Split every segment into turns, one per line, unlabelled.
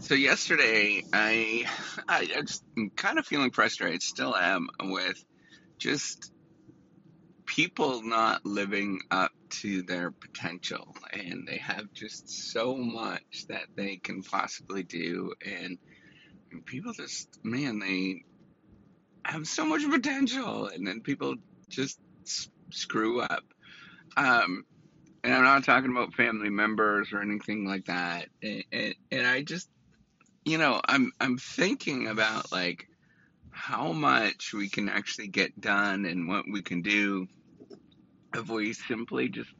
So yesterday, I I I just am kind of feeling frustrated, still am, with just people not living up to their potential, and they have just so much that they can possibly do, and people just, man, they have so much potential, and then people just s- screw up. Um, and I'm not talking about family members or anything like that, and, and, and I just you know, I'm I'm thinking about like how much we can actually get done and what we can do if we simply just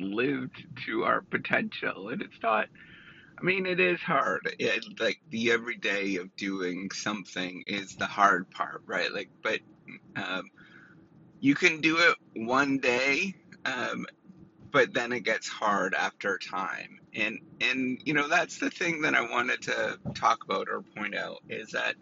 lived to our potential. And it's not, I mean, it is hard. It, like the everyday of doing something is the hard part, right? Like, but um, you can do it one day, um, but then it gets hard after time. And and you know that's the thing that I wanted to talk about or point out is that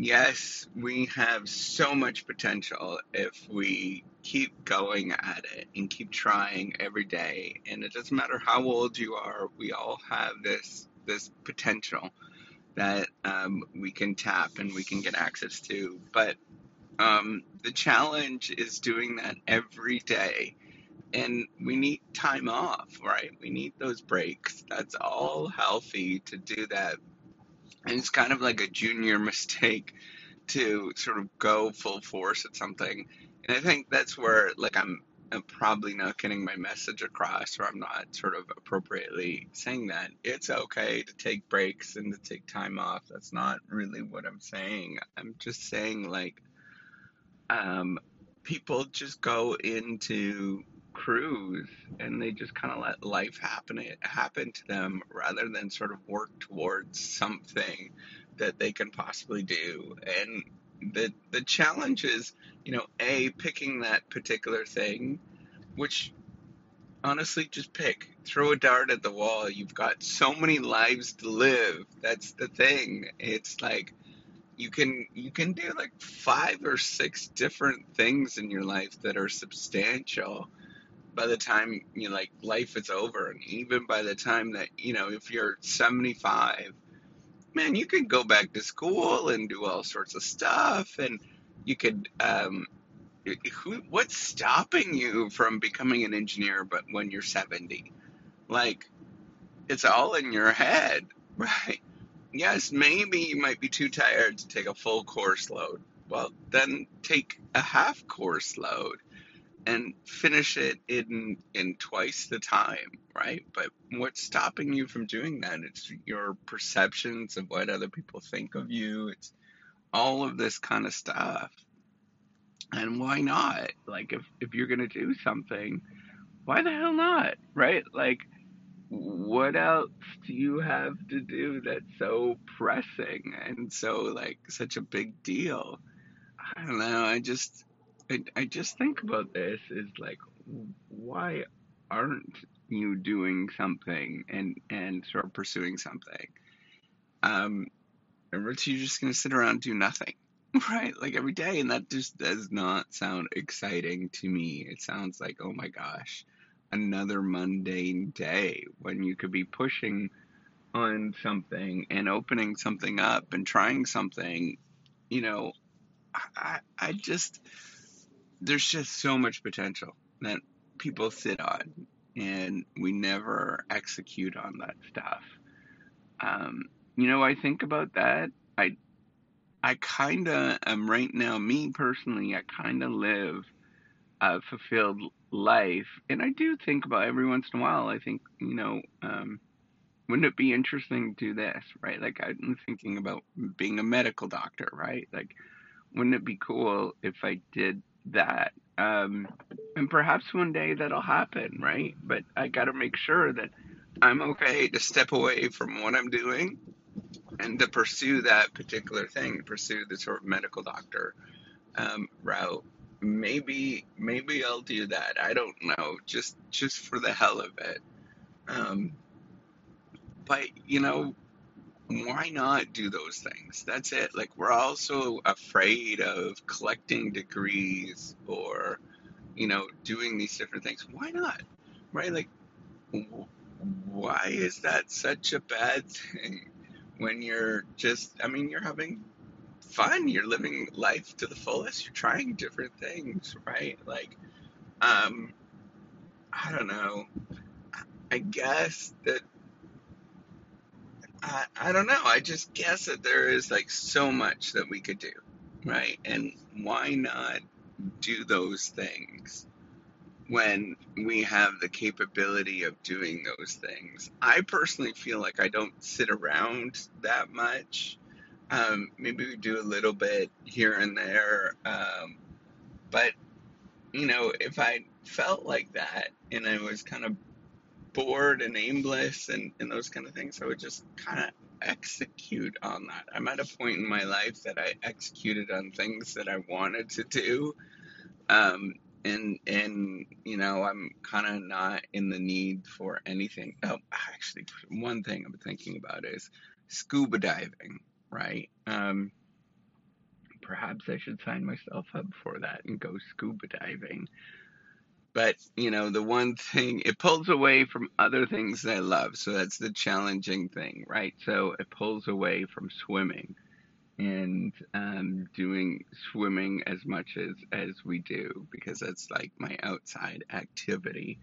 Yes, we have so much potential if we keep going at it and keep trying every day. And it doesn't matter how old you are, we all have this this potential that um, we can tap and we can get access to. But um, the challenge is doing that every day. And we need time off, right? We need those breaks. That's all healthy to do that. And it's kind of like a junior mistake to sort of go full force at something. And I think that's where like I'm, I'm probably not getting my message across or I'm not sort of appropriately saying that. It's okay to take breaks and to take time off. That's not really what I'm saying. I'm just saying like um people just go into cruise and they just kind of let life happen happen to them rather than sort of work towards something that they can possibly do. And the the challenge is you know a picking that particular thing which honestly just pick. Throw a dart at the wall. You've got so many lives to live. That's the thing. It's like you can you can do like five or six different things in your life that are substantial by the time you know, like life is over and even by the time that you know if you're 75 man you could go back to school and do all sorts of stuff and you could um who, what's stopping you from becoming an engineer but when you're 70 like it's all in your head right? Yes maybe you might be too tired to take a full course load. Well then take a half course load and finish it in in twice the time, right? But what's stopping you from doing that? It's your perceptions of what other people think of you. It's all of this kind of stuff. And why not? Like if if you're going to do something, why the hell not? Right? Like what else do you have to do that's so pressing and so like such a big deal? I don't know. I just I, I just think about this is like why aren't you doing something and and sort of pursuing something? Um or else you're just gonna sit around and do nothing right? Like every day and that just does not sound exciting to me. It sounds like oh my gosh another mundane day when you could be pushing on something and opening something up and trying something. You know i i just there's just so much potential that people sit on and we never execute on that stuff. Um, you know, I think about that. I I kind of am right now, me personally, I kind of live a fulfilled life. And I do think about every once in a while, I think, you know, um, wouldn't it be interesting to do this, right? Like, I'm thinking about being a medical doctor, right? Like, wouldn't it be cool if I did that? Um, and perhaps one day that'll happen, right? But I got to make sure that I'm okay to step away from what I'm doing and to pursue that particular thing, pursue the sort of medical doctor um, route. Maybe, maybe I'll do that. I don't know, just just for the hell of it. Um, but you know, why not do those things? That's it. Like we're also afraid of collecting degrees or, you know, doing these different things. Why not? Right? Like, why is that such a bad thing? when you're just, I mean, you're having fun. You're living life to the fullest. You're trying different things, right? Like, um, I don't know. I guess that I, I don't know. I just guess that there is like so much that we could do, right? And why not do those things when we have the capability of doing those things? I personally feel like I don't sit around that much. Um, maybe we do a little bit here and there. Um, but, you know, if I felt like that and I was kind of bored and aimless and, and those kind of things, I would just kind of execute on that. I'm at a point in my life that I executed on things that I wanted to do. Um, and, and, you know, I'm kind of not in the need for anything. Oh, actually, one thing I'm thinking about is scuba diving, right? Um, perhaps I should sign myself up for that and go scuba diving. But, you know, the one thing, it pulls away from other things that I love. So that's the challenging thing, right? So it pulls away from swimming and um, doing swimming as much as, as we do because that's like my outside activity.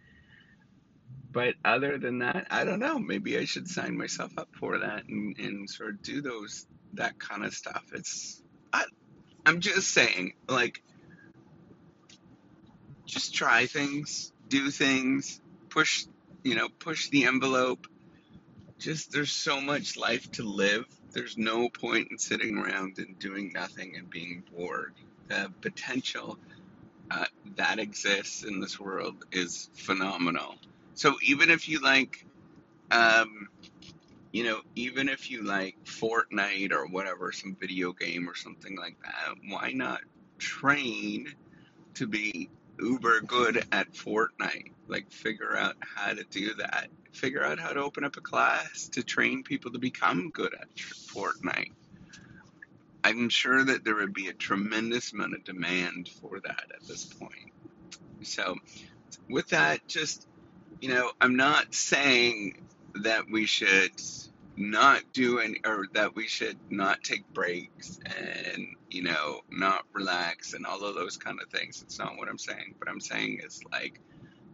But other than that, I don't know. Maybe I should sign myself up for that and, and sort of do those, that kind of stuff. It's, I, I'm just saying, like, just try things, do things, push, you know, push the envelope. Just there's so much life to live. There's no point in sitting around and doing nothing and being bored. The potential uh, that exists in this world is phenomenal. So even if you like, um, you know, even if you like Fortnite or whatever, some video game or something like that, why not train to be uber good at Fortnite. Like, figure out how to do that. Figure out how to open up a class to train people to become good at Fortnite. I'm sure that there would be a tremendous amount of demand for that at this point. So, with that, just, you know, I'm not saying that we should not do any, or that we should not take breaks and you know not relax and all of those kind of things. It's not what i'm saying what i'm saying is like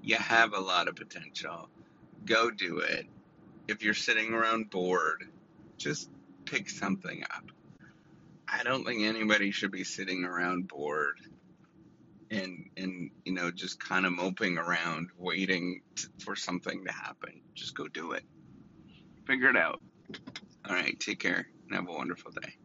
you have a lot of potential. Go do it. If you're sitting around bored just pick something up. I don't think anybody should be sitting around bored and and you know just kind of moping around waiting for something to happen. Just go do it. Figure it out. All right, take care and have a wonderful day.